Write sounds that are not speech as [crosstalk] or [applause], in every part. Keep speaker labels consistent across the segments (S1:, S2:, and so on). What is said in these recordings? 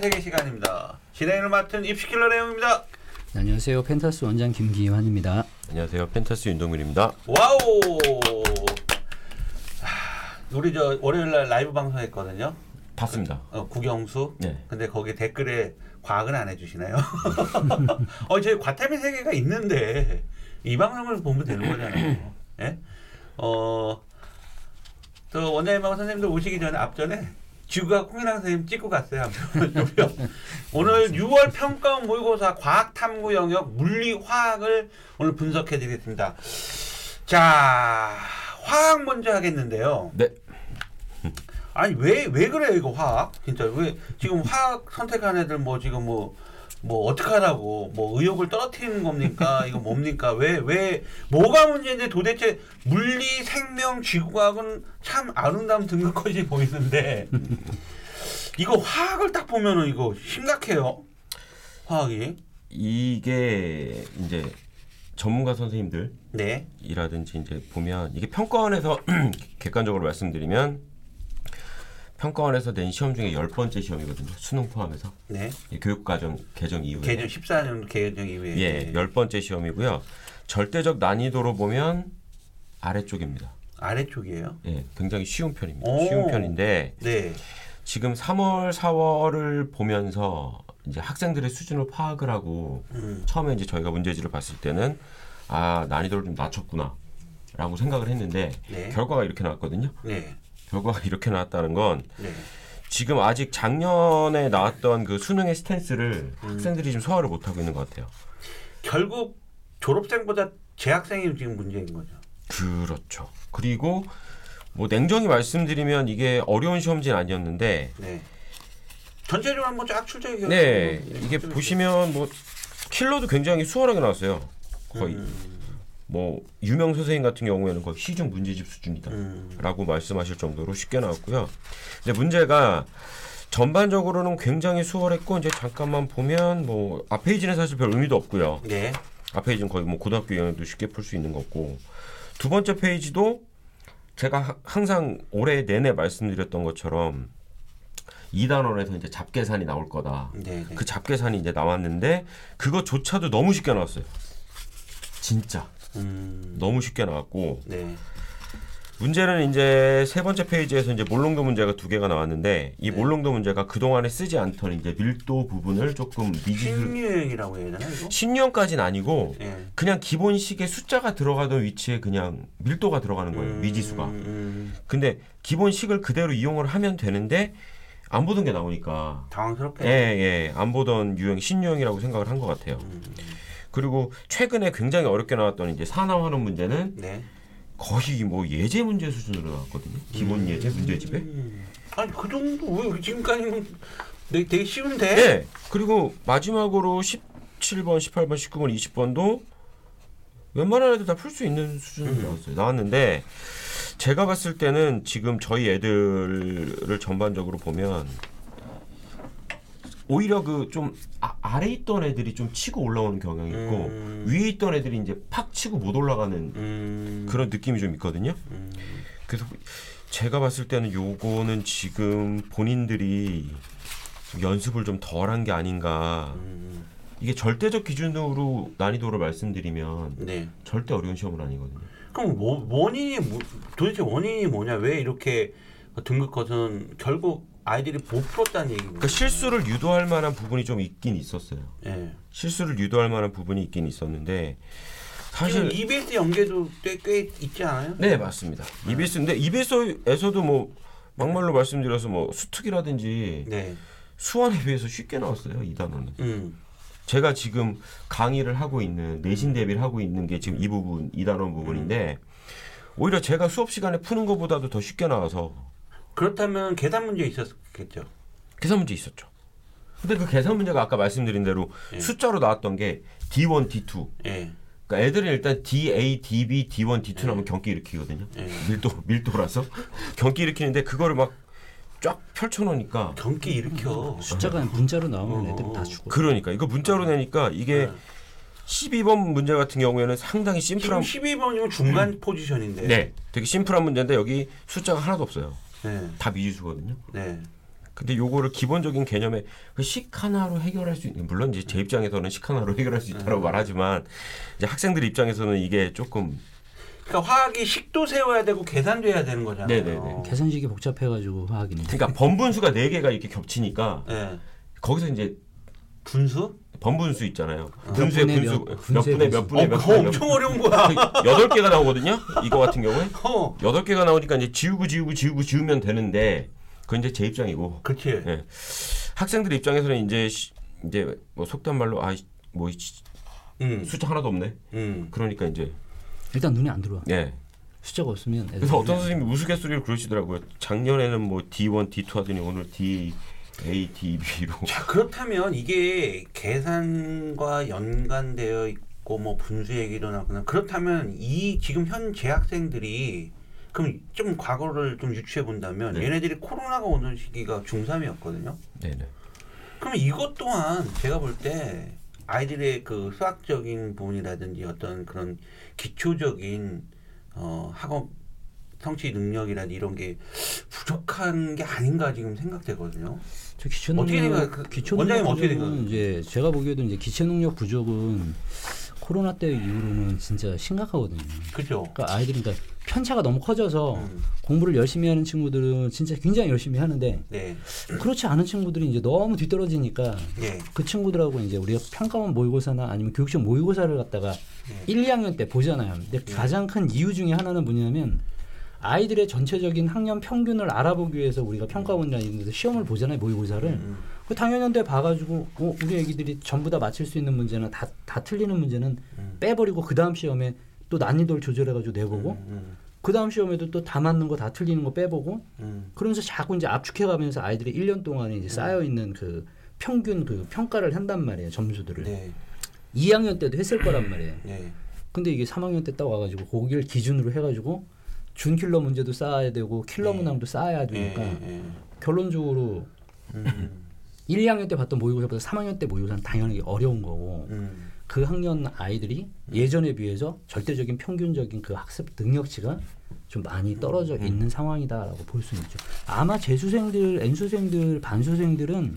S1: 세계 시간입니다. 진행을 맡은 입시킬러 내용입니다.
S2: 네, 안녕하세요. 펜타스 원장 김기환입니다.
S3: 안녕하세요. 펜타스 윤동민입니다.
S1: wow. 하, 우리 저 월요일 날 라이브 방송했거든요.
S3: 봤습니다.
S1: 어, 국영수.
S3: 네.
S1: 근데 거기 댓글에 과학은 안 해주시네요. [laughs] 어, 저희 과탐의 세계가 있는데 이 방송을 보면 되는 거잖아요. 예? 어, 또 원장님하고 선생님들 오시기 전에 앞전에 지구가 콩이랑 선생님 찍고 갔어요. [laughs] 오늘 6월 평가원 모의고사 과학탐구 영역 물리 화학을 오늘 분석해 드리겠습니다. 자, 화학 먼저 하겠는데요.
S3: 네.
S1: 아니 왜 왜 그래요 이거 화학 진짜 왜 지금 화학 선택한 애들 뭐 지금 뭐 뭐 어떡하라고 뭐 의욕을 떨어뜨리는 겁니까? 이거 뭡니까? 왜 왜 뭐가 문제인데 도대체 물리 생명 지구과학은 참 아름다운 등급컷이 보이는데. 이거 화학을 딱 보면은 이거 심각해요. 화학이.
S3: 이게 이제 전문가 선생님들
S1: 네.
S3: 이라든지 이제 보면 이게 평가원에서 [clears throat] 객관적으로 말씀드리면 평가원에서 낸 시험 중에 열 번째 시험이거든요. 수능 포함해서
S1: 네.
S3: 이 교육과정 개정 이후에
S1: 개정 14년 개정 이후에
S3: 예, 열 번째 시험이고요. 절대적 난이도로 보면 아래쪽입니다.
S1: 아래쪽이에요
S3: 예, 굉장히 쉬운 편입니다.
S1: 오.
S3: 쉬운 편인데
S1: 네
S3: 지금 3월, 4월을 보면서 이제 학생들의 수준을 파악을 하고
S1: 음.
S3: 처음에 이제 저희가 문제지를 봤을 때는 아 난이도를 좀 낮췄구나라고 생각을 했는데
S1: 네.
S3: 결과가 이렇게 나왔거든요.
S1: 네.
S3: 결과가 [laughs] 이렇게 나왔다는 건
S1: 네.
S3: 지금 아직 작년에 나왔던 그 수능의 스탠스를
S1: 음.
S3: 학생들이 지금 소화를 못 하고 있는 것 같아요.
S1: 결국 졸업생보다 재학생이 지금 문제인 거죠.
S3: 그렇죠. 그리고 뭐 냉정히 말씀드리면 이게 어려운 시험지는 아니었는데
S1: 네. 전체적으로 한번 쫙 출제해
S3: 네 이게 보시면 뭐 킬러도 굉장히 수월하게 나왔어요. 거의
S1: 음,
S3: 뭐 유명 선생님 같은 경우에는 거의 시중 문제집 수준이다.
S1: 음,
S3: 라고 말씀하실 정도로 쉽게 나왔고요. 근데 문제가 전반적으로는 굉장히 수월했고 이제 잠깐만 보면 뭐 앞페이지는 사실 별 의미도 없고요.
S1: 네.
S3: 앞페이지는 거의 뭐 고등학교 영역도 쉽게 풀 수 있는 거고 두 번째 페이지도 제가 하- 항상 올해 내내 말씀드렸던 것처럼 2단원에서 이제 잡계산이 나올 거다.
S1: 네. 네.
S3: 그 잡계산이 이제 나왔는데 그거조차도 너무 쉽게 나왔어요. 진짜
S1: 음,
S3: 너무 쉽게 나왔고
S1: 네.
S3: 문제는 이제 세 번째 페이지에서 이제 몰롱도 문제가 두 개가 나왔는데 이 몰롱도 문제가 그 동안에 쓰지 않던 이제 밀도 부분을 조금 미지수
S1: 신유행이라고 해야 되나 이거?
S3: 신유형까지는 아니고
S1: 예.
S3: 그냥 기본식에 숫자가 들어가던 위치에 그냥 밀도가 들어가는 거예요
S1: 음,
S3: 미지수가.
S1: 음,
S3: 근데 기본식을 그대로 이용을 하면 되는데 안 보던 게 나오니까
S1: 당황스럽게.
S3: 예예 안 보던 유형 신유형이라고 생각을 한 것 같아요.
S1: 음,
S3: 그리고 최근에 굉장히 어렵게 나왔던 이제 산화환원 문제는
S1: 네.
S3: 거의 뭐 예제 문제 수준으로 나왔거든요. 기본 예제 문제집에.
S1: 음. 아니 그 정도 왜 지금까지는 되게, 되게 쉬운데?
S3: 네. 그리고 마지막으로 17번, 18번, 19번, 20번도 웬만한 애들 다 풀 수 있는 수준으로
S1: 음.
S3: 나왔어요. 나왔는데 제가 봤을 때는 지금 저희 애들을 전반적으로 보면 오히려 그 좀 아, 래 있던 애들이 좀 치고 올라오는 경향이 있고
S1: 음.
S3: 위에 있던 애들이 이제 팍 치고 못 올라가는
S1: 음,
S3: 그런 느낌이 좀 있거든요.
S1: 음,
S3: 그래서 제가 봤을 때는 요거는 지금 본인들이 좀 연습을 좀 덜 한 게 아닌가.
S1: 음,
S3: 이게 절대적 기준으로 난이도를 말씀드리면
S1: 네.
S3: 절대 어려운 시험은 아니거든요.
S1: 그럼 뭐, 원인이 뭐, 도대체 원인이 뭐냐? 왜 이렇게 등급컷은 결국 아이들이 못 풀었다는 얘기입니다.
S3: 그러니까 실수를 유도할 만한 부분이 좀 있긴 있었어요.
S1: 예.
S3: 실수를 유도할 만한 부분이 있긴 있었는데
S1: 사실
S3: 사실
S1: EBS 연계도 꽤, 꽤 있지 않아요?
S3: 네 맞습니다. EBS인데 EBS에서도 뭐 막말로 말씀드려서 뭐 수특이라든지
S1: 네.
S3: 수완에 비해서 쉽게 나왔어요 이 단어는.
S1: 음.
S3: 제가 지금 강의를 하고 있는 내신 대비를 하고 있는 게 지금 이 부분 이 단원 부분인데 오히려 제가 수업 시간에 푸는 것보다도 더 쉽게 나와서
S1: 그렇다면 계산 문제 있었겠죠.
S3: 계산 문제 있었죠. 근데 그 계산 문제가 아까 말씀드린 대로
S1: 예.
S3: 숫자로 나왔던 게 D1, D2.
S1: 예.
S3: 그러니까 애들은 일단 DA, DB, D1, D2 나면 경기 일으키거든요.
S1: 예.
S3: 밀도 밀도라서 경기 일으키는데 그거를 막 쫙 펼쳐놓으니까
S1: 경기 일으켜.
S2: 숫자가 문자로 나오면
S1: 어,
S2: 애들 다
S1: 어.
S2: 죽어.
S3: 그러니까 이거 문자로 내니까 이게
S1: 네.
S3: 12번 문제 같은 경우에는 상당히 심플한
S1: 12번이면 중간 포지션인데.
S3: 네, 되게 심플한 문제인데 여기 숫자가 하나도 없어요.
S1: 네.
S3: 다 미지수거든요.
S1: 네.
S3: 근데 요거를 기본적인 개념에 그식 하나로 해결할 수 있는 물론 이제 제 입장에서는 식 하나로 해결할 수 있다고 말하지만 이제 학생들 입장에서는 이게 조금
S1: 그러니까 화학이 식도 세워야 되고 계산도 해야 되는 거잖아요.
S3: 네네네.
S2: 계산식이 복잡해가지고 화학인데.
S3: 그러니까 번분수가 네 개가 이렇게 겹치니까
S1: 예.
S3: 거기서 이제
S1: 분수?
S3: 번분수 있잖아요.
S2: 몇
S3: 분수의 분수
S2: 몇, 분의
S3: 몇
S2: 분수.
S3: 분의
S1: 어,
S3: 몇
S1: 그거
S3: 분의 몇
S1: 엄청 어려운 거야.
S3: 여덟 개가 나오거든요. 이거 같은 경우에
S1: 어.
S3: 여덟 개가 나오니까 이제 지우고 지우고 지우고 지우면 되는데 그건 이제 제 입장이고
S1: 그렇지.
S3: 예. 학생들 입장에서는 이제 시- 이제 뭐 속단 말로 아뭐
S1: 음.
S3: 숫자 하나도 없네.
S1: 음.
S3: 그러니까 이제
S2: 일단 눈에 안 들어와.
S3: 예.
S2: 숫자가 없으면.
S3: 그래서 어떤 선생님이 우스갯소리를 그러시더라고요. 작년에는 뭐 D1, D2 하더니 오늘 D A, D, B로.
S1: 자 그렇다면 이게 계산과 연관되어 있고 뭐 분수 얘기도 나거나 그렇다면 이 지금 현 재학생들이 그럼 좀 과거를 좀 유추해 본다면
S3: 네.
S1: 얘네들이 코로나가 오는 시기가 중3이었거든요.
S3: 네네.
S1: 그러면 이것 또한 제가 볼 때 아이들의 그 수학적인 부분이라든지 어떤 그런 기초적인 어, 학업 성취 능력이라든지 이런 게 부족한 게 아닌가 지금 생각되거든요.
S2: 저 기초
S1: 어떻게 생각- 그
S2: 기초
S1: 원장님 어떻게
S2: 부족은 이제 제가 보기에도 이제 기초 능력 부족은 코로나 때 이후로는 진짜 심각하거든요.
S1: 그죠?
S2: 그러니까 아이들이 그러니까 편차가 너무 커져서
S1: 음,
S2: 공부를 열심히 하는 친구들은 진짜 굉장히 열심히 하는데
S1: 네,
S2: 그렇지 않은 친구들이 이제 너무 뒤떨어지니까
S1: 네,
S2: 그 친구들하고 이제 우리가 평가원 모의고사나 아니면 교육청 모의고사를 갖다가
S1: 네.
S2: 1, 2학년 때 보잖아요. 근데
S1: 네.
S2: 가장 큰 이유 중에 하나는 뭐냐면 아이들의 전체적인 학년 평균을 알아보기 위해서 우리가 평가원이나 이런 데서 시험을 보잖아요. 모의고사를.
S1: 음,
S2: 그 당연한데 봐가지고 어, 우리 애기들이 전부 다 맞힐 수 있는 문제나 다, 다 틀리는 문제는
S1: 음.
S2: 빼버리고 그 다음 시험에 또 난이도를 조절해가지고 내보고
S1: 음,
S2: 그 다음 시험에도 또 다 맞는 거 다 틀리는 거 빼보고
S1: 음,
S2: 그러면서 자꾸 이제 압축해가면서 아이들이 1년 동안에 이제 쌓여 있는 그 평균 그 평가를 한단 말이에요 점수들을
S1: 네,
S2: 2학년 때도 했을 거란 말이에요.
S1: 네,
S2: 근데 이게 3학년 때 딱 와가지고 거기를 기준으로 해가지고 준킬러 문제도 쌓아야 되고 킬러
S1: 네.
S2: 문항도 쌓아야
S1: 네,
S2: 되니까
S1: 네,
S2: 결론적으로
S1: 음,
S2: 1, 2학년 때 봤던 모의고사보다 3학년 때 모의고사는 당연히 어려운 거고
S1: 음,
S2: 그 학년 아이들이 예전에 비해서 절대적인 평균적인 그 학습 능력치가 좀 많이 떨어져
S1: 음.
S2: 있는 상황이다라고 볼 수는 있죠. 아마 재수생들, N수생들, 반수생들은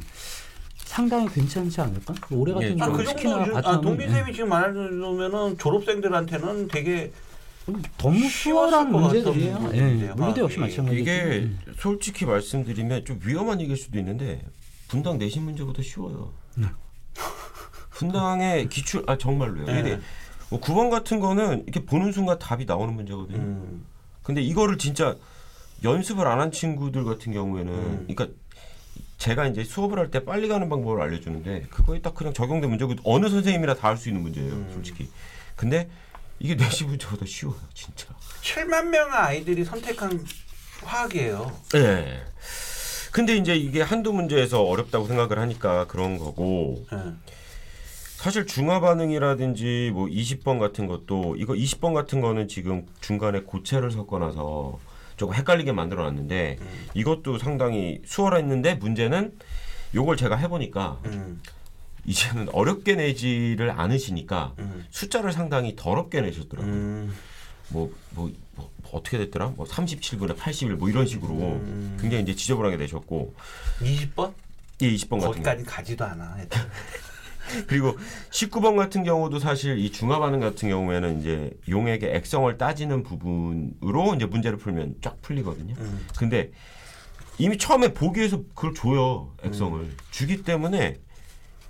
S2: 상당히 괜찮지 않을까? 올해 같은
S3: 예,
S1: 아,
S2: 경우
S1: 그 정도, 유- 아, 동빈 쌤이 지금 말해주면은 졸업생들한테는 되게
S2: 너무 수월한
S1: 것
S2: 문제들이에요. 예,
S1: 문제예요,
S2: 우리도 역시
S1: 화학이.
S2: 마찬가지죠.
S3: 이게 솔직히 말씀드리면 좀 위험한 얘기일 수도 있는데 분당 내신 문제보다 쉬워요. 분당의 기출 아 정말로요.
S1: 네.
S3: 이게 뭐 9번 같은 거는 이렇게 보는 순간 답이 나오는 문제거든요.
S1: 음,
S3: 근데 이거를 진짜 연습을 안 한 친구들 같은 경우에는
S1: 음.
S3: 그러니까 제가 이제 수업을 할 때 빨리 가는 방법을 알려주는데 그거에 딱 그냥 적용된 문제고 어느 선생님이나 다 할 수 있는 문제예요,
S1: 음.
S3: 솔직히. 근데 이게 내신 문제보다 쉬워요, 진짜.
S1: 7만 명의 아이들이 선택한 화학이에요.
S3: 네. 근데 이제 이게 한두 문제에서 어렵다고 생각을 하니까 그런 거고
S1: 예.
S3: 사실 중화 반응이라든지 뭐 20번 같은 것도 이거 20번 같은 거는 지금 중간에 고체를 섞어놔서 조금 헷갈리게 만들어놨는데
S1: 음.
S3: 이것도 상당히 수월했는데 문제는 요걸 제가 해보니까
S1: 음,
S3: 이제는 어렵게 내지를 않으시니까
S1: 음,
S3: 숫자를 상당히 더럽게 내셨더라고요.
S1: 음,
S3: 뭐, 뭐, 뭐 어떻게 됐더라? 뭐 37분에 81, 뭐 이런 식으로
S1: 음.
S3: 굉장히 이제 지저분하게 내셨고
S1: 20번?
S3: 예, 20번 같은 거.
S1: 거기까지 가지도 않아. [laughs]
S3: 그리고 19번 같은 경우도 사실 이 중화 반응 같은 경우에는 이제 용액의 액성을 따지는 부분으로 이제 문제를 풀면 쫙 풀리거든요.
S1: 음,
S3: 근데 이미 처음에 보기에서 그걸 줘요 액성을 주기 때문에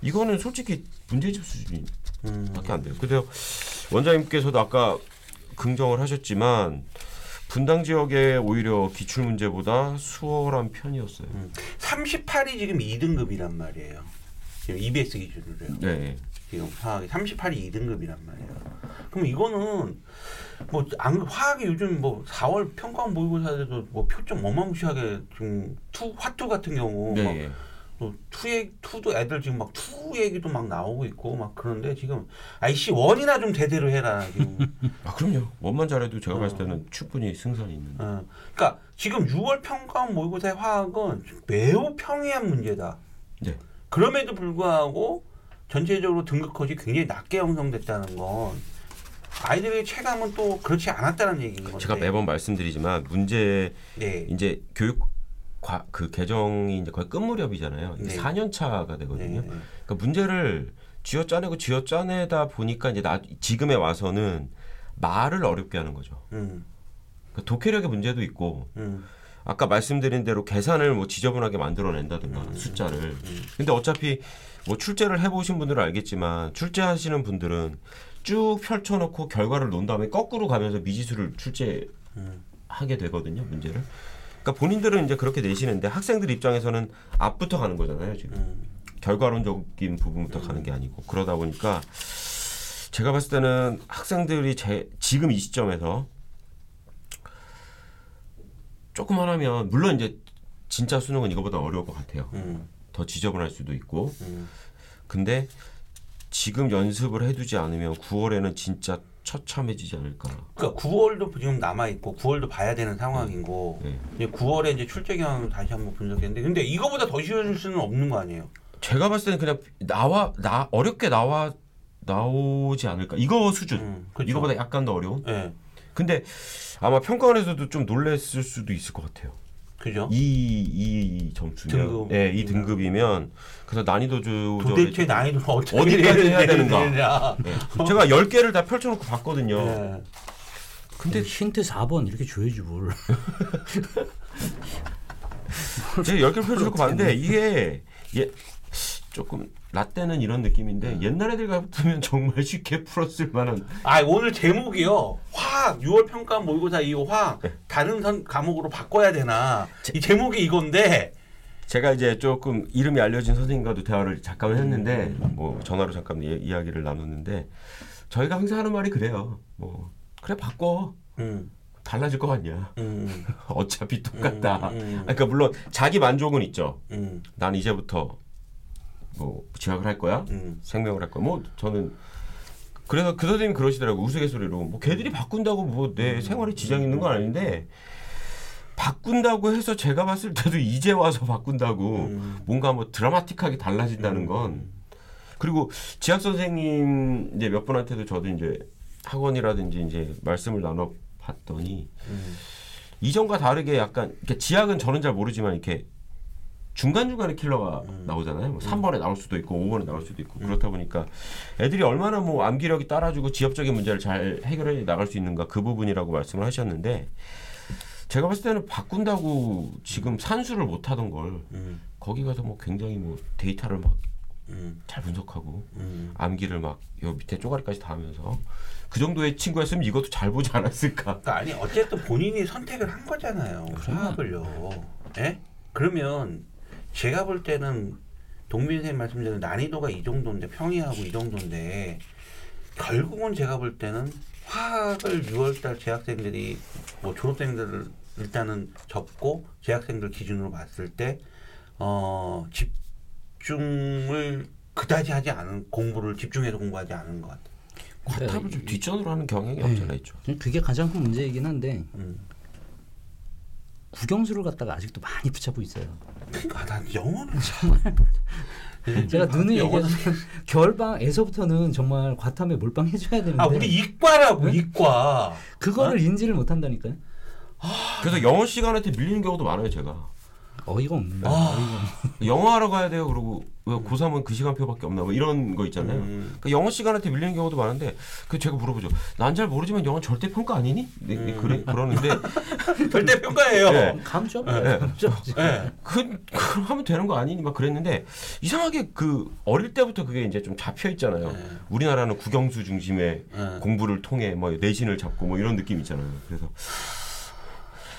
S3: 이거는 솔직히 문제집 수준이
S1: 음.
S3: 밖에 안 돼요. 그래서 원장님께서도 아까 긍정을 하셨지만 분당 지역에 오히려 기출 문제보다 수월한 편이었어요.
S1: 38이 지금 2등급이란 말이에요. 지금 EBS 기준으로요.
S3: 네.
S1: 지금 화학이 38이 2등급이란 말이에요. 그럼 이거는 뭐 안, 화학이 요즘 뭐 4월 평가원 모의고사에도 뭐 표점 어마무시하게 지금 two 화two 같은 경우 막
S3: 네.
S1: 또 two얘 two도 애들 지금 막 two 얘기도 막 나오고 있고 막 그런데 지금 아이씨 one이나 좀 제대로 해라 지금. [laughs]
S3: 아 그럼요. one만 잘해도 제가
S1: 어.
S3: 봤을 때는 충분히 승산이 있는.
S1: 어. 그러니까 지금 6월 평가원 모의고사의 화학은 매우 평이한 문제다.
S3: 네.
S1: 그럼에도 불구하고 전체적으로 등급 컷이 굉장히 낮게 형성됐다는 건 아이들의 체감은 또 그렇지 않았다는 얘기인 건데.
S3: 제가 매번 말씀드리지만 문제
S1: 네.
S3: 이제 교육 과, 그 개정이 이제 거의 끝 무렵이잖아요.
S1: 네.
S3: 4년 차가 되거든요.
S1: 네.
S3: 그러니까 문제를 쥐어 짜내고 쥐어 짜내다 보니까 이제 나 지금에 와서는 말을 어렵게 하는 거죠.
S1: 음,
S3: 그러니까 독해력의 문제도 있고
S1: 음,
S3: 아까 말씀드린 대로 계산을 뭐 지저분하게 만들어낸다든가
S1: 음.
S3: 숫자를. 근데 어차피 뭐 출제를 해보신 분들은 알겠지만 출제하시는 분들은 쭉 펼쳐놓고 결과를 놓은 다음에 거꾸로 가면서 미지수를 출제하게
S1: 음.
S3: 되거든요 문제를. 그러니까 본인들은 이제 그렇게 내시는데 학생들 입장에서는 앞부터 가는 거잖아요 지금.
S1: 음.
S3: 결과론적인 부분부터 가는 게 아니고 그러다 보니까 제가 봤을 때는 학생들이 제, 지금 이 시점에서 조금만 하면 물론 이제 진짜 수능은 이거보다 어려울 것 같아요.
S1: 음,
S3: 더 지저분할 수도 있고
S1: 음.
S3: 근데 지금 연습을 해두지 않으면 9월에는 진짜 처참해지지 않을까.
S1: 그러니까 9월도 지금 남아 있고 9월도 봐야 되는 상황이고
S3: 네.
S1: 이제 9월에 이제 출제 경향을 다시 한번 분석했는데 근데 이거보다 더 쉬워질 수는 없는 거 아니에요?
S3: 제가 봤을 때는 그냥 나와 나 어렵게 나와 나오지 않을까. 이거 수준.
S1: 음, 그쵸.
S3: 이거보다 약간 더 어려운.
S1: 예,
S3: 근데 아마 평가원에서도 좀 놀랬을 수도 있을 것 같아요.
S1: 그죠?
S3: 이, 이 점수면,
S1: 등급.
S3: 예, 이 등급이면 그래서 난이도 조절을
S1: 도대체 난이도를 어떻게
S3: 어디까지 해야 되는가? [laughs] 예. 제가 10 개를 다 펼쳐놓고 봤거든요.
S1: 예.
S2: 근데 힌트 4번 이렇게 줘야지 뭘. [laughs]
S3: 제가 10 개를 펼쳐놓고 봤는데 이게 예, 조금 라떼는 이런 느낌인데 옛날 애들 같으면 [laughs] 정말 쉽게 풀었을 만한
S1: 아 오늘 제목이요. 화학 6월 평가 모의고사 이후 화학
S3: 네.
S1: 다른 선 과목으로 바꿔야 되나? 이 제목이 이건데
S3: 제가 이제 조금 이름이 알려진 선생님과도 대화를 잠깐 했는데
S1: 음.
S3: 뭐 전화로 잠깐 이, 이야기를 나눴는데 저희가 항상 하는 말이 그래요. 뭐 그래 바꿔
S1: 음,
S3: 달라질 것 같냐?
S1: 음, [laughs]
S3: 어차피 똑같다.
S1: 음, 음.
S3: 그러니까 물론 자기 만족은 있죠.
S1: 음,
S3: 난 이제부터 뭐 지학을 할 거야,
S1: 음.
S3: 생명을 할 거야. 뭐 저는 그래서 그 선생님 그러시더라고 우스갯소리로 뭐 걔들이 바꾼다고 뭐 내 생활에 지장 있는 건 아닌데 바꾼다고 해서 제가 봤을 때도 [laughs] 이제 와서 바꾼다고
S1: 음.
S3: 뭔가 뭐 드라마틱하게 달라진다는 건 그리고 지학 선생님 이제 몇 분한테도 저도 이제 학원이라든지 이제 말씀을 나눠 봤더니
S1: 음.
S3: 이전과 다르게 약간 이렇게 지학은 저는 잘 모르지만 이렇게 중간 중간에 킬러가 나오잖아요. 뭐 3번에 나올 수도 있고 5번에 나올 수도 있고 그렇다 보니까 애들이 얼마나 뭐 암기력이 따라주고 지엽적인 문제를 잘 해결해 나갈 수 있는가 그 부분이라고 말씀을 하셨는데 제가 봤을 때는 바꾼다고 지금 산수를 못 하던 걸
S1: 음,
S3: 거기 가서 뭐 굉장히 뭐 데이터를 막잘
S1: 음,
S3: 분석하고
S1: 음.
S3: 암기를 막 요 밑에 쪼가리까지 다 하면서 그 정도의 친구였으면 이것도 잘 보지 않았을까.
S1: 그러니까 아니 어쨌든 본인이 선택을 한 거잖아요. 화학을요. 예? 그러면 제가 볼 때는 동민 선생님 말씀대로 난이도가 이 정도인데 평이하고 이 정도인데 결국은 제가 볼 때는 화학을 6월달 재학생들이 뭐 졸업생들을 일단은 접고 재학생들 기준으로 봤을 때 어, 집중을 그다지 하지 않은 공부를 집중해서 공부하지 않은 것 같아요.
S3: 과탑을 좀 뒷전으로 하는 경향이
S2: 네.
S3: 없잖아 있죠.
S2: 그게 가장 큰 문제이긴 한데
S1: 음.
S2: 국영수를 갖다가 아직도 많이 붙잡고 있어요.
S1: 그러니까 난 영어는 [laughs]
S2: 제가 눈을
S1: 영어
S2: 얘기하면 겨울방에서부터는 정말 과탐에 몰빵해줘야 되는데
S1: 아 우리 이과라고 이과.
S2: 그거를 인지를 못한다니까요.
S3: 그래서 영어 시간한테 밀리는 경우도 많아요 제가.
S2: 어이가 없네.
S1: 아.
S2: 어이가 없네.
S3: 영어 하러 가야 돼요. 그러고 왜 고3은 그 시간표밖에 없나 뭐 이런 거 있잖아요.
S1: 음.
S3: 그러니까 영어 시간한테 밀리는 경우도 많은데 그 제가 물어보죠. 난 잘 모르지만 영어 절대 평가 아니니? 네, 네,
S1: 음.
S3: 그래 그러는데 [laughs]
S1: 절대 평가예요.
S3: 네.
S2: 감 좀.
S3: 네.
S2: 감 좀.
S1: 예.
S3: 그, 그 하면 되는 거 아니니 막 그랬는데 이상하게 그 어릴 때부터 그게 이제 좀 잡혀 있잖아요.
S1: 네.
S3: 우리나라는 국영수 중심의
S1: 예.
S3: 공부를 통해 뭐 내신을 잡고 뭐 이런 느낌 있잖아요. 그래서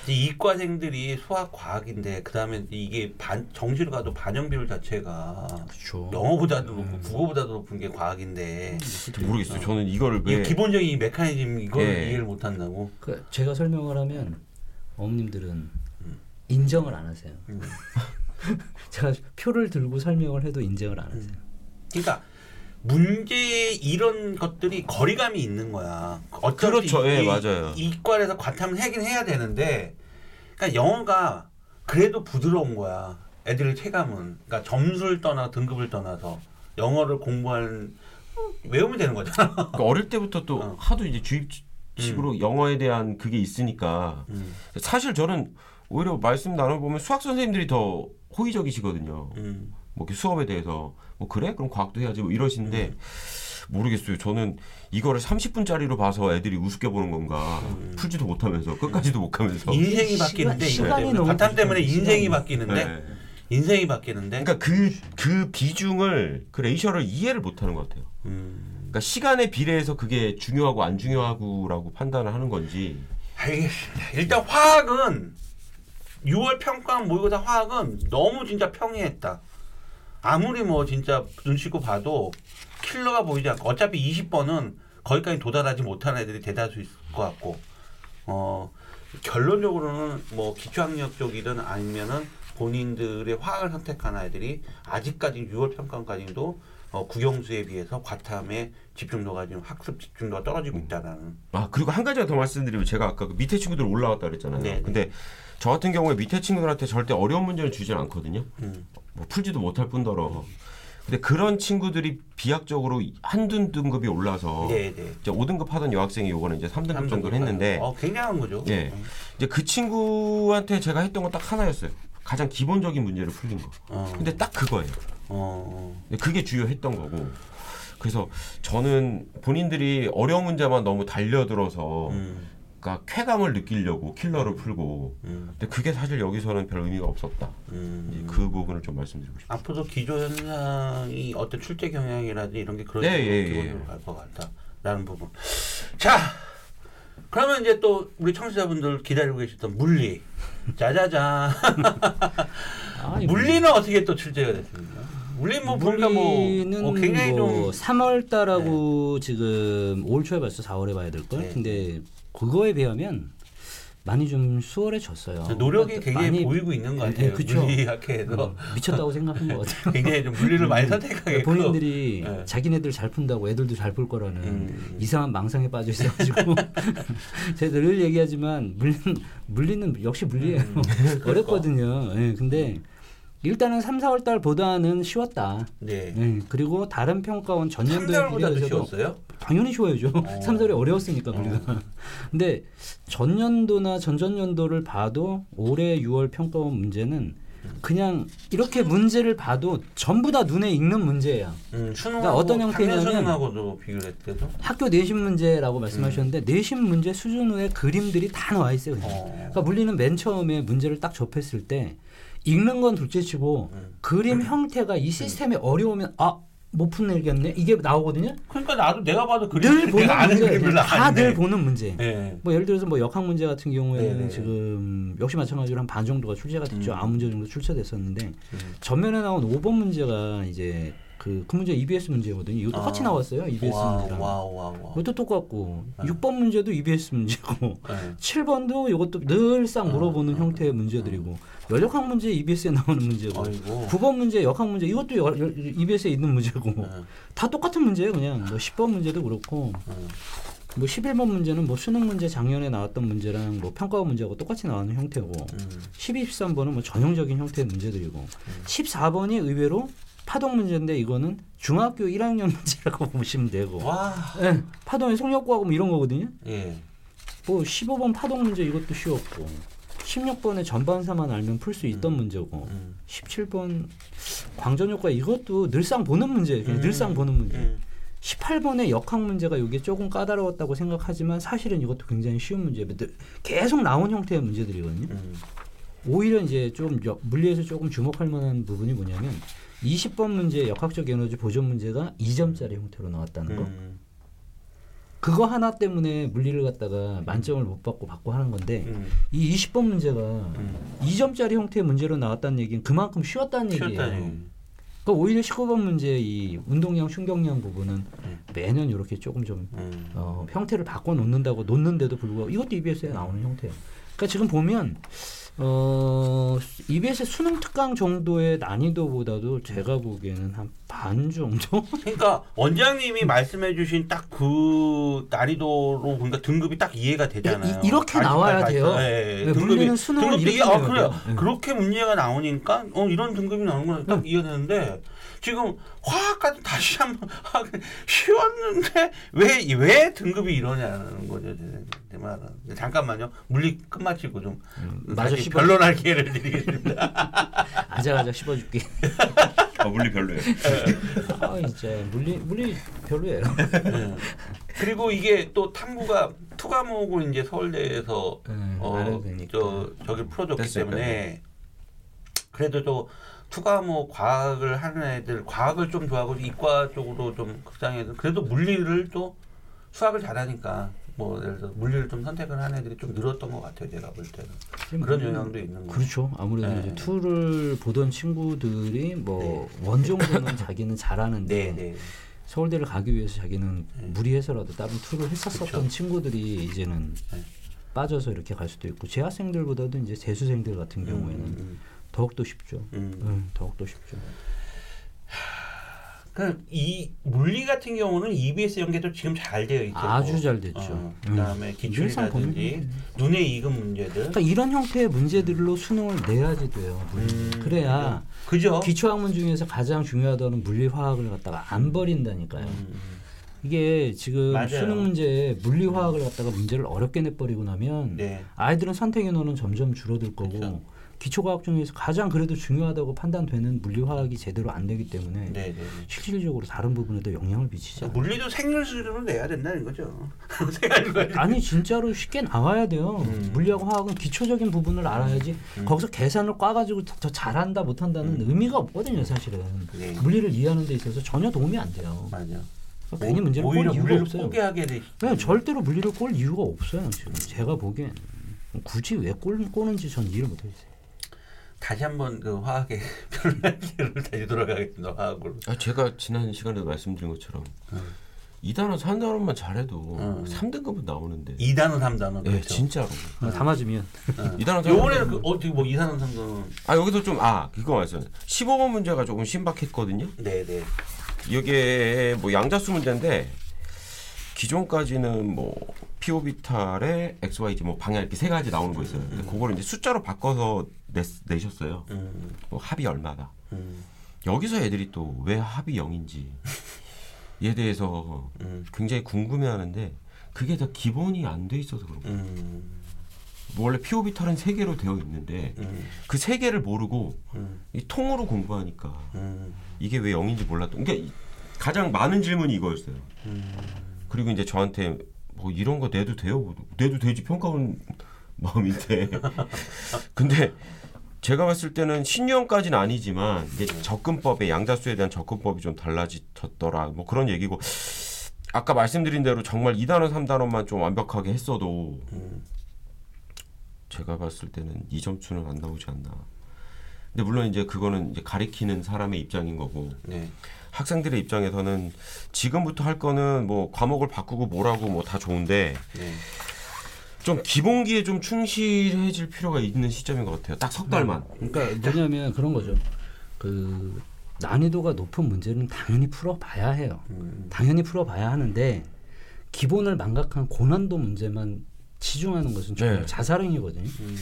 S1: 이 이과생들이 수학 과학인데 그다음에 이게 반 정시로 가도 반영 비율 자체가
S2: 그렇죠.
S1: 영어보다도 높고 국어보다도 높은 게 과학인데
S3: 모르겠어요. 저는 이거를 이왜
S1: 기본적인 이 메커니즘 이걸
S3: 예.
S1: 이해를 못 한다고.
S2: 그 제가 설명을 하면 어머님들은 인정을 안 하세요.
S1: 음. [laughs]
S2: 제가 표를 들고 설명을 해도 인정을 안 하세요.
S1: 그러니까 문제 이런 것들이 거리감이 있는 거야. 어차피
S3: 그렇죠. 예,
S1: 이-
S3: 맞아요.
S1: 이과에서 과탐을 하긴 해야 되는데, 그러니까 영어가 그래도 부드러운 거야. 애들의 체감은. 그러니까 점수를 떠나 등급을 떠나서 영어를 공부하는 외우면 되는 거잖아.
S3: 그러니까 어릴 때부터 또
S1: 어.
S3: 하도 이제 주입식으로 영어에 대한 그게 있으니까
S1: 음.
S3: 사실 저는 오히려 말씀 나눠보면 수학 선생님들이 더 호의적이시거든요.
S1: 음.
S3: 뭐 이렇게 수업에 대해서 뭐 그래 그럼 과학도 해야지 뭐 이러시는데 모르겠어요. 저는 이거를 30분짜리로 봐서 애들이 우습게 보는 건가 풀지도 못하면서 끝까지도 못 가면서.
S1: 인생이
S2: 시간-
S1: 바뀌는데 이거
S2: 시간 이
S1: 때문에
S2: 너무
S1: 바탕 때문에 인생이. 바뀌는데
S3: 네.
S1: 인생이 바뀌는데
S3: 그러니까 그그 비중을 그 레이셔를 이해를 못하는 것 같아요.
S1: 음.
S3: 그러니까 시간에 비례해서 그게 중요하고 안 중요하고라고 판단을 하는 건지.
S1: 알겠습니다. 일단 화학은 6월 평가원 모의고사 화학은 너무 진짜 평이했다. 아무리 뭐 진짜 눈치고 봐도 킬러가 보이지 않고 어차피 20번은 거기까지 도달하지 못하는 애들이 대다수 있을 것 같고 어 결론적으로는 뭐 기초학력 쪽이든 아니면은 본인들의 화학을 선택한 아이들이 아직까지 6월 평가원까지도 어, 국영수에 비해서 과탐의 집중도가 지금 학습 집중도가 떨어지고 있다라는
S3: 아 그리고 한 가지가 더 말씀드리면 제가 아까 그 밑에 친구들 올라왔다 그랬잖아요.
S1: 네, 네.
S3: 근데 저 같은 경우에 밑에 친구들한테 절대 어려운 문제를 주진 않거든요.
S1: 음.
S3: 뭐 풀지도 못할 뿐더러. 근데 그런 친구들이 비약적으로 한두 등급이 올라서
S1: 네, 네.
S3: 이제 5등급 하던 여학생이 요거는 이제 3등급 정도를 했는데
S1: 어, 굉장한 거죠.
S3: 예. 이제 그 친구한테 제가 했던 건 딱 하나였어요. 가장 기본적인 문제를 풀린 거.
S1: 어,
S3: 근데 딱 그거예요.
S1: 어,
S3: 근데 그게 주요했던 거고. 그래서 저는 본인들이 어려운 문제만 너무 달려들어서
S1: 음,
S3: 그러니까 쾌감을 느끼려고 킬러를 풀고
S1: 음,
S3: 근데 그게 사실 여기서는 별 의미가 없었다.
S1: 음.
S3: 그 부분을 좀 말씀드리고 싶어요.
S1: 앞으로 기조 현상이 어떤 출제 경향이라든지 이런 게 그런
S3: 네, 예,
S1: 기본적으로
S3: 예.
S1: 갈것 같다라는 부분. 자, 그러면 이제 또 우리 청취자분들 기다리고 계셨던 물리. 짜자잔. [laughs]
S2: 아, 이
S1: 물리는 어떻게 또 출제가 됐습니까? 물리 뭐 보니까 뭐
S2: 물리는
S1: 어, 굉장히
S2: 뭐
S1: 좀
S2: 3월 달하고 지금 올 초에 벌써 4월에 봐야 될 걸.
S1: 네.
S2: 근데 그거에 비하면 많이 좀 수월해졌어요.
S1: 노력이
S2: 그러니까
S1: 굉장히 보이고 있는 것
S2: 네,
S1: 같아요.
S2: 그쵸.
S1: 물리 학회에서
S2: 음, 미쳤다고 생각한 것 같아요. [laughs]
S1: 굉장히 좀 물리를 많이 선택하게
S2: 본인들이
S1: 네.
S2: 자기네들 잘 푼다고 애들도 잘 풀 거라는
S1: 음.
S2: 이상한 망상에 빠져 있어가지고 [laughs] 제가 늘 얘기하지만 물리는 물리는 역시 물리예요.
S1: 음. [laughs]
S2: 어렵거든요. 예, 근데 일단은 3, 4월 달보다는 쉬웠다.
S1: 네.
S2: 예, 그리고 다른 평가원 전년도에
S1: 3개월보다도
S2: 비교해서도
S1: 쉬웠어요?
S2: 당연히 쉬워야죠.
S1: 어. [laughs]
S2: 3, 4월이 어려웠으니까 물리가. [laughs] 근데 전년도나 전전년도를 봐도 올해 6월 평가원 문제는 그냥 이렇게 문제를 봐도 전부 다 눈에 익는 문제예요.
S1: 음,
S2: 그러니까 어떤 형태냐면 학교 내신 문제라고 말씀하셨는데
S1: 음.
S2: 내신 문제 수준의 그림들이 다 나와 있어요.
S1: 어.
S2: 그러니까 물리는 맨 처음에 문제를 딱 접했을 때 읽는 건 둘째치고
S1: 음.
S2: 그림 형태가 이 시스템이 어려우면 아 못 푸내겠네 이게 나오거든요.
S1: 그러니까 나도 내가 봐도
S2: 늘 보는 문제,
S1: 그림을
S2: 다늘
S1: 아는데.
S2: 보는 문제.
S1: 예.
S2: 뭐 예를 들어서 뭐 역학 문제 같은 경우에는
S1: 네네.
S2: 지금 역시 마찬가지로 한 반 정도가 출제가 됐죠.
S1: 음.
S2: 아홉 문제 정도 출제됐었는데
S1: 음.
S2: 전면에 나온 5번 문제가 이제 그, 그 문제 EBS 문제거든요. 이거 똑같이
S1: 아.
S2: 나왔어요. EBS
S1: wow,
S2: 문제랑.
S1: wow wow wow.
S2: 이것도 똑같고
S1: 네.
S2: 6번 문제도 EBS 문제고 [laughs]
S1: 예.
S2: 7번도 이것도 늘상 물어보는
S1: 아,
S2: 형태의 문제들이고 열역학 문제 EBS에 나오는 문제고
S1: 아이고.
S2: 9번 문제 역학 문제 이것도 여- 여- EBS에 있는 문제고
S1: 예.
S2: 다 똑같은 문제예요 그냥 뭐 10번 문제도 그렇고
S1: 예.
S2: 뭐 11번 문제는 뭐 수능 문제 작년에 나왔던 문제랑 뭐 평가원 문제하고 똑같이 나오는 형태고
S1: 음.
S2: 12, 13번은 뭐 전형적인 형태의 문제들이고 14번이 의외로 파동 문제인데 이거는 중학교 1학년 문제라고 [laughs] 보시면 되고
S1: 와.
S2: 예, 파동의 속력구하고 뭐 이런 거거든요
S1: 예.
S2: 뭐 15번 파동 문제 이것도 쉬웠고 16번의 전반사만 알면 풀 수 있던 문제고
S1: 음.
S2: 17번 광전효과 이것도 늘상 보는 문제 그냥
S1: 음.
S2: 늘상 보는 문제
S1: 음.
S2: 18번의 역학 문제가 이게 조금 까다로웠다고 생각하지만 사실은 이것도 굉장히 쉬운 문제 계속 나온 형태의 문제들이거든요
S1: 음.
S2: 오히려 이제 좀 역- 물리에서 조금 주목할 만한 부분이 뭐냐면 20번 문제 역학적 에너지 보존 문제가 2점짜리 형태로 나왔다는 거
S1: 음.
S2: 그거 하나 때문에 물리를 갖다가 만점을 못 받고 받고 하는 건데
S1: 음.
S2: 이 20번 문제가
S1: 음.
S2: 2점짜리 형태의 문제로 나왔다는 얘기는 그만큼 쉬웠다는 얘기예요.
S1: 쉬웠다니.
S2: 그러니까 오히려 19번 문제 이 운동량 충격량 부분은
S1: 음.
S2: 매년 이렇게 조금 좀
S1: 음.
S2: 어, 형태를 바꿔 놓는다고 놓는데도 불구하고 이것도 EBS에 나오는 형태예요. 그러니까 지금 보면 어, EBS 수능 특강 정도의 난이도보다도 제가 보기에는 한 반 정도?
S1: 그러니까 원장님이 말씀해 주신 딱 그 난이도로 보니까 등급이 딱 이해가 되잖아요.
S2: 이- 이렇게
S1: 발-
S2: 나와야
S1: 발-
S2: 돼요.
S1: 예, 예.
S2: 네,
S1: 등급이
S2: 이렇게
S1: 아,
S2: 내야
S1: 그래
S2: 돼요. 네.
S1: 그렇게 문제가 나오니까 어 이런 등급이 나오는구나 딱 이해되는데 지금 화학까지 다시 한번 하기 쉬웠는데 왜 왜 등급이 이러냐는 거죠 제, 제 말은 잠깐만요 물리 끝마치고 좀
S2: 음, 마저
S1: 다시
S2: 씹어
S1: 변론할 기회를 드리겠습니다. [laughs]
S2: 아작아작 씹어줄게. [laughs]
S3: 아, 물리 별로예요.
S2: 아 진짜 물리 물리 별로예요.
S1: 네. 그리고 이게 또 탐구가 two 과목을 이제 서울대에서
S2: 음, 안 해도
S1: 어,
S2: 되니까.
S1: 저 저기 풀어줬기
S3: 됐으니까요.
S1: 때문에 그래도 또 two과목 과학을 하는 애들 과학을 좀 좋아하고 이과 쪽으로 좀 극상위 애들 그래도 물리를 또 수학을 잘하니까 뭐 예를 들어 물리를 좀 선택을 하는 애들이 좀 늘었던 것 같아요 제가 볼 때는 그런 영향도 있는 거
S2: 그렇죠. 아무래도
S1: 네.
S2: 이제 투를 보던 친구들이 뭐 원정도는 [laughs] 자기는 잘하는데
S1: 네네
S2: 서울대를 가기 위해서 자기는
S1: 네.
S2: 무리해서라도 다른 투를 했었었던
S1: 그렇죠.
S2: 친구들이 이제는
S1: 네.
S2: 빠져서 이렇게 갈 수도 있고 재학생들보다도 이제 재수생들 같은 경우에는
S1: 음,
S2: 더욱더 쉽죠.
S1: 음, 음.
S2: 음, 더욱더 쉽죠.
S1: 그이 물리 같은 경우는 EBS 연계도 지금 잘 되어 있고
S2: 아주 잘 됐죠.
S1: 어,
S2: 음.
S1: 그다음에
S2: 보면
S1: 기출이라든지 눈에 익은 문제들
S2: 그러니까 이런 형태의 문제들로 수능을 내야지 돼요.
S1: 음,
S2: 그래야
S1: 그죠?
S2: 기초학문 중에서 가장 중요하다는 물리 화학을 갖다가 안 버린다니까요.
S1: 음,
S2: 이게 지금
S1: 맞아요.
S2: 수능 문제 물리 화학을 갖다가 문제를 어렵게 내버리고 나면
S1: 네.
S2: 아이들은 선택 인원은 점점 줄어들 거고
S1: 그렇죠.
S2: 기초과학 중에서 가장 그래도 중요하다고 판단되는 물리 화학이 제대로 안 되기 때문에
S1: 네, 네.
S2: 실질적으로 다른 부분에도 영향을 않아요.
S1: 물리도 생률 수준으로 내야 된다는 [laughs] 거죠.
S2: 아니 진짜로 쉽게 나와야 돼요.
S1: 음.
S2: 물리하고 화학은 기초적인 부분을 알아야지
S1: 음.
S2: 거기서 계산을 꽈가지고 더, 더 잘한다 못한다는 의미가 없거든요 사실은.
S1: 네.
S2: 물리를 이해하는 데 있어서 전혀 도움이 안 돼요.
S1: 맞아.
S2: 괜히 문제를 꼴 이유가 없어요.
S1: 포기하게 돼.
S2: 네, 절대로 물리를 꼴 이유가 없어요 지금 제가 보기엔 굳이 왜 꼴, 꼬는지 전 이해를 못하겠어요.
S1: 다시 한번 그 화학의 [laughs] 별난기를 다시 돌아가겠습니다. 화학으로.
S3: 아, 제가 지난 시간에도 말씀드린 것처럼
S1: 음.
S3: 2단원, 3단원만 잘해도
S1: 음.
S3: 3등급은 나오는데.
S1: 2단원, 3단원.
S3: 네,
S1: 그렇죠.
S3: 진짜로.
S2: 다 맞으면
S1: 어.
S3: 이단원,
S1: 요번에는
S3: 삼단원.
S1: 그 어떻게 뭐 2단원, 3단원.
S3: 아 여기서 좀 아 이거 말씀 15번 문제가 조금 신박했거든요.
S1: 네, 네.
S3: 이게 뭐 양자수 문제인데 기존까지는 뭐 피오비탈의 XYZ 뭐 방향 이렇게 세 가지 나오는 거 있어요. 근데 그거를 이제 숫자로 바꿔서 내, 내셨어요.
S1: 음,
S3: 뭐 합이 얼마다.
S1: 음,
S3: 여기서 애들이 또 왜 합이 0인지 에 대해서
S1: 음,
S3: 굉장히 궁금해하는데 그게 다 기본이 안 돼 있어서 그런 거예요.
S1: 음,
S3: 뭐 원래 피오비탈은 세 개로 되어 있는데
S1: 음,
S3: 그세 개를 모르고
S1: 음,
S3: 이 통으로 공부하니까
S1: 음,
S3: 이게 왜 0인지 몰랐던. 그러니까 이- 가장 많은 질문이 이거였어요.
S1: 음.
S3: 그리고 이제 저한테 뭐 이런 거 내도 돼요? 뭐 내도 되지 평가원 마음인데. [laughs] 근데 제가 봤을 때는 신유형까지는 아니지만 이제 접근법에 양자수에 대한 접근법이 좀 달라졌더라. 뭐 그런 얘기고 아까 말씀드린 대로 정말 2단원, 3단원만 좀 완벽하게 했어도
S1: 음.
S3: 제가 봤을 때는 이 점수는 안 나오지 않나. 근데 물론 이제 그거는 이제 가리키는 사람의 입장인 거고
S1: 네.
S3: 학생들의 입장에서는 지금부터 할 거는 뭐 과목을 바꾸고 뭐라고 뭐 다 좋은데
S1: 네.
S3: 좀 기본기에 좀 충실해질 필요가 있는 시점인 것 같아요. 딱 석 달만.
S2: 그러니까 뭐냐면 그런 거죠. 그 난이도가 높은 문제는 당연히 풀어봐야 해요.
S1: 음,
S2: 당연히 풀어봐야 하는데 기본을 망각한 고난도 문제만 치중하는 것은 정말
S3: 네.
S2: 자살행위거든요.
S1: 음.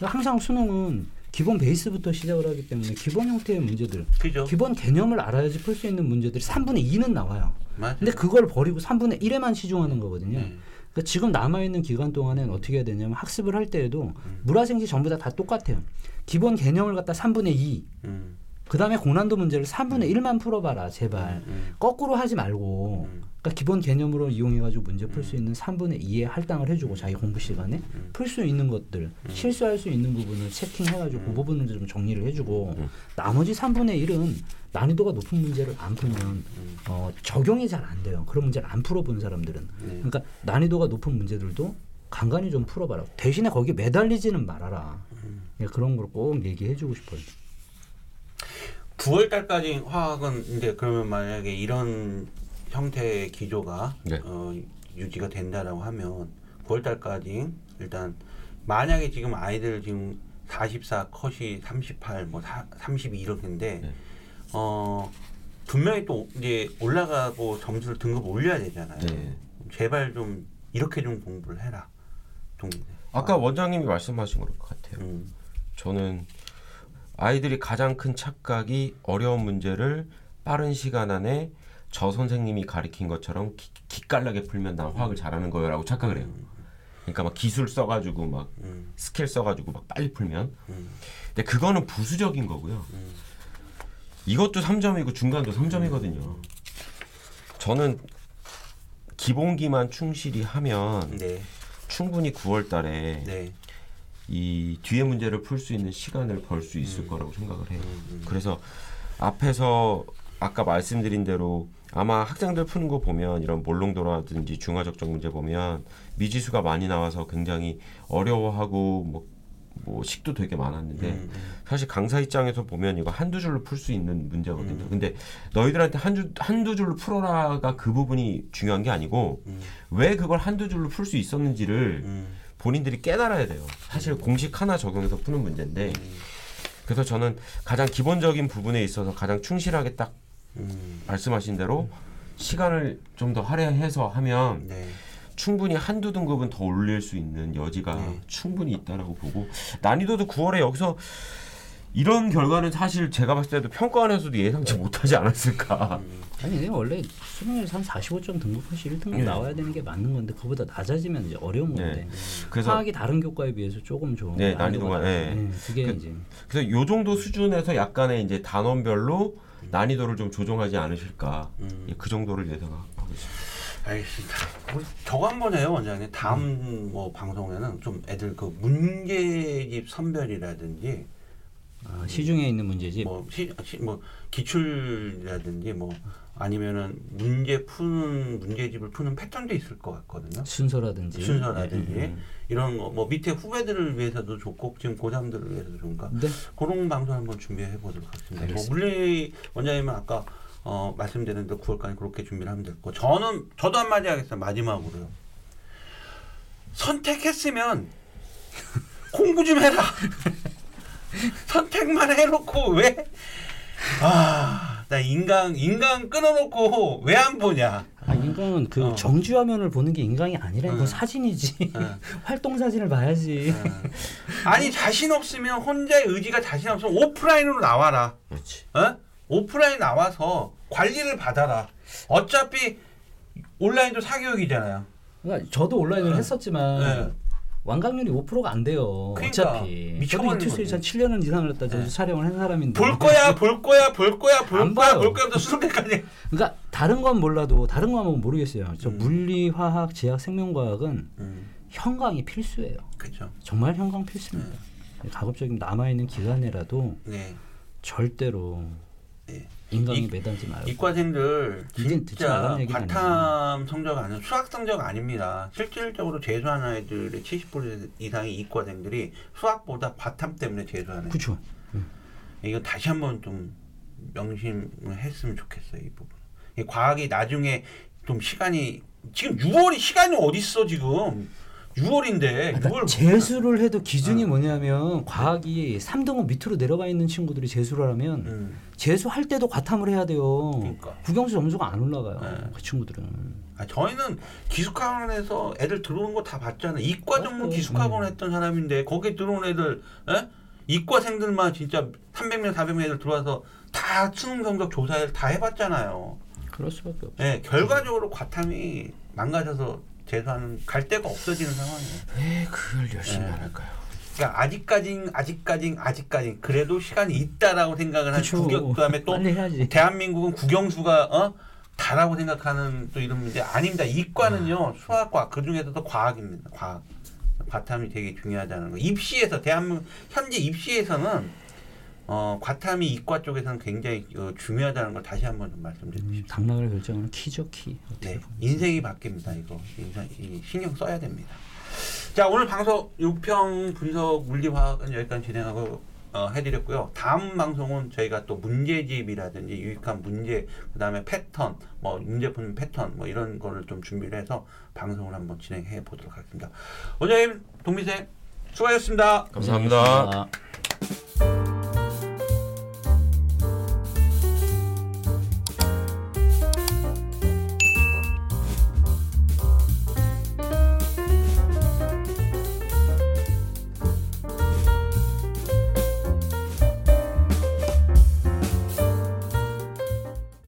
S2: 항상 수능은 기본 베이스부터 시작을 하기 때문에 기본 형태의 문제들,
S1: 그죠?
S2: 기본 개념을 알아야지 풀 수 있는 문제들이 3분의 2는 나와요.
S1: 맞아.
S2: 근데 그걸 버리고 3분의 1에만 치중하는 거거든요.
S1: 네.
S2: 그러니까 지금 남아 있는 기간 동안엔 어떻게 해야 되냐면 학습을 할 때에도
S1: 음.
S2: 물화생지 전부 다, 다 똑같아요. 기본 개념을 갖다 3분의 2,
S1: 음,
S2: 그 다음에 고난도 문제를 3분의 1만 풀어봐라, 제발.
S1: 음,
S2: 거꾸로 하지 말고.
S1: 음.
S2: 그러니까 기본 개념으로 이용해가지고 문제 풀 수 있는 3분의 2의 할당을 해주고 자기 공부 시간에
S1: 음.
S2: 풀수 있는 것들, 실수할 수 있는 부분을 체킹해가지고 그 부분을 좀 정리를 해주고 나머지 3분의 1은 난이도가 높은 문제를 안 풀면 어, 적용이 잘 안 돼요. 그런 문제를 안 풀어본 사람들은.
S1: 네.
S2: 그러니까 난이도가 높은 문제들도 간간히 좀 풀어봐라. 대신에 거기 매달리지는 말아라. 예, 그런 걸 꼭 얘기해주고 싶어요.
S1: 9월 달까지 화학은 이제 그러면 만약에 이런 형태의 기조가
S3: 네.
S1: 어, 유지가 된다라고 하면 9월 달까지 일단 만약에 지금 아이들 지금 44 컷이 38, 뭐32 이렇게인데
S3: 네.
S1: 어 분명히 또 이제 올라가고 점수를 등급 올려야 되잖아요.
S3: 네.
S1: 제발 좀 이렇게 좀 공부를 해라. 좀
S3: 아까 원장님이 말씀하신 것 같아요.
S1: 음,
S3: 저는 아이들이 가장 큰 착각이 어려운 문제를 빠른 시간 안에 저 선생님이 가리킨 것처럼 기, 기깔나게 풀면 난 화학을 잘하는 거요라고 착각을 해요. 그러니까 막 기술 써가지고 막
S1: 음.
S3: 스킬 써가지고 막 빨리 풀면.
S1: 음.
S3: 근데 그거는 부수적인 거고요.
S1: 음.
S3: 이것도 3점이고 중간도 3점이거든요. 저는 기본기만 충실히 하면
S1: 네.
S3: 충분히 9월 달에
S1: 네.
S3: 이 뒤에 문제를 풀 수 있는 시간을 벌 수 있을 거라고 생각을 해요.
S1: 음.
S3: 그래서 앞에서 아까 말씀드린 대로 아마 학생들 푸는 거 보면 이런 몰롱도라든지 중화적정 문제 보면 미지수가 많이 나와서 굉장히 어려워하고 뭐, 뭐 식도 되게 많았는데
S1: 음.
S3: 사실 강사 입장에서 보면 이거 한두 줄로 풀 수 있는 문제거든요. 근데 너희들한테 한두 한두 줄로 풀어라가 그 부분이 중요한 게 아니고
S1: 음.
S3: 왜 그걸 한두 줄로 풀 수 있었는지를
S1: 음.
S3: 본인들이 깨달아야 돼요. 사실 공식 하나 적용해서 푸는 문제인데 그래서 저는 가장 기본적인 부분에 있어서 가장 충실하게 딱
S1: 음.
S3: 말씀하신 대로 시간을 좀 더 할애해서 하면
S1: 네.
S3: 충분히 한두 등급은 더 올릴 수 있는 여지가
S1: 네.
S3: 충분히 있다라고 보고 난이도도 9월에 여기서 이런 결과는 사실 제가 봤을 때도 평가원에서도 예상치 못하지 않았을까.
S2: 아니 근데 원래 수능에서 한 45점 등급하시 1등급
S3: 네.
S2: 나와야 되는 게 맞는 건데 그보다 낮아지면 이제 어려운
S3: 네.
S2: 건데
S3: 그래서
S2: 화학이 다른 교과에 비해서 조금 좋은
S3: 네,
S2: 난이도가
S3: 난이도가. 네.
S2: 네, 그게
S3: 그-
S2: 이제
S3: 그래서 요 정도 수준에서 약간의 이제 단원별로 난이도를 좀 조정하지 않으실까.
S1: 음.
S3: 예, 그 정도를 예상하고 있습니다.
S1: 알겠습니다. 우리 저거 한번 해요, 원장님. 다음 뭐 방송에는 좀 애들 그 문제집 선별이라든지
S2: 아, 시중에 있는 문제집
S1: 뭐, 시, 시, 뭐 기출이라든지 뭐 아니면은 문제 푸는 문제집을 푸는 패턴도 있을 것 같거든요.
S2: 순서라든지
S1: 순서라든지
S2: 네,
S1: 이런 거 뭐 밑에 후배들을 위해서도 좋고 지금 고3들을 위해서도 좋은가
S2: 네.
S1: 그런 방송 한번 준비해 보도록 하겠습니다. 뭐
S2: 알겠습니다.
S1: 물리 원장님은 아까 어, 말씀드린 대로 9월까지 그렇게 준비를 하면 될 거. 저는 저도 한마디 하겠습니다. 마지막으로요. 선택했으면 [laughs] 공부 좀 해라. 선택만 해놓고 왜? 아, 나 인강 인강 끊어놓고 [laughs] 왜 안 보냐?
S2: 아, 인간은 그
S1: 어.
S2: 정지 화면을 보는 게 인강이 아니라 이건
S1: 응.
S2: 사진이지
S1: 응. [laughs]
S2: 활동 사진을 봐야지
S1: 아니 자신 없으면 혼자의 의지가 자신 없으면 오프라인으로 나와라.
S3: 그렇지.
S1: 어? 오프라인 나와서 관리를 받아라. 어차피 온라인도 사교육이잖아요.
S2: 그러니까 저도 온라인을
S1: 네.
S2: 했었지만
S1: 네.
S2: 완강률이 5%가 안 돼요
S1: 그러니까,
S2: 어차피 저도 이투스
S1: 거지.
S2: 7년을 이상을 했다 저도
S1: 네.
S2: 촬영을 한 사람인데
S1: 볼 거야, 볼 거야, 볼 거야,
S2: 볼안
S1: 거야,
S2: 봐요.
S1: 볼 거야, 수능까지.
S2: 그러니까 다른 건 몰라도 다른 과목은 모르겠어요 저
S1: 음.
S2: 물리 화학 제약 생명과학은
S1: 음,
S2: 현강이 필수예요
S1: 그렇죠.
S2: 정말 현강 필수입니다 가급적이면 남아 있는 기간에라도
S1: 네.
S2: 절대로
S1: 네.
S2: 인강에
S1: 이-
S2: 매달지 말고
S1: 이과생들 진짜 과탐 성적 아니고 수학 성적 아닙니다. 실질적으로 재수하는 아이들의 70% 이상의 이과생들이 수학보다 과탐 때문에 재수하는.
S2: 그렇죠
S1: 이거 다시 한번 좀 명심을 했으면 좋겠어요 이 부분. 이 과학이 나중에 좀 시간이 지금 6월이 시간이 어디 있어 지금 6월인데
S2: 그러니까
S1: 6월
S2: 재수를 해도
S1: 어.
S2: 기준이 뭐냐면 과학이 3등급 밑으로 내려가 있는 친구들이 재수를 하면
S1: 음,
S2: 재수할 때도 과탐을 해야 돼요.
S1: 그러니까.
S2: 국영수 점수가 안 올라가요.
S1: 네.
S2: 그 친구들은.
S1: 아, 저희는 기숙학원에서 애들 들어오는 거 다 봤잖아요. 이과 전문
S2: 맞아요.
S1: 기숙학원
S2: 음.
S1: 했던 사람인데 거기 들어온 애들 에? 이과생들만 진짜 300명 400명 애들 들어와서 다 수능 성적 조사를 다 해봤잖아요.
S2: 그럴 수밖에 없죠.
S1: 예, 결과적으로 과탐이 망가져서 재수하는 갈 데가 없어지는 상황이에요.
S3: 왜 그걸 열심히
S1: 네.
S3: 안 할까요?
S1: 그러니까 아직까진 아직까진 아직까진 그래도 시간이 있다라고 생각을 한
S2: 그쵸.
S1: 국영 그다음에 또. 대한민국은 국영수가 어 다라고 생각하는 또 이런 문제 아닙니다. 이과는요 수학과 그 중에서도 과학입니다. 과학 과탐이 되게 중요하다는 거. 입시에서 대한민국 현재 입시에서는 어 과탐이 이과 쪽에서는 굉장히 어, 중요하다는 걸 다시 한번 좀 말씀드리고
S2: 음,
S1: 싶습니다.
S2: 당락을 결정하는 키죠 키.
S1: 네. 인생이 바뀝니다. 이거 인상, 이 신경 써야 됩니다. 자 오늘 방송 6평 분석 물리화학은 여기까지 진행하고 어, 해드렸고요. 다음 방송은 저희가 또 문제집이라든지 유익한 문제, 그 다음에 패턴, 뭐 문제 푸는 패턴, 뭐 이런 거를 좀 준비를 해서 방송을 한번 진행해 보도록 하겠습니다. 원장님, 동미생 수고하셨습니다.
S3: 감사합니다.
S2: 고생하셨습니다.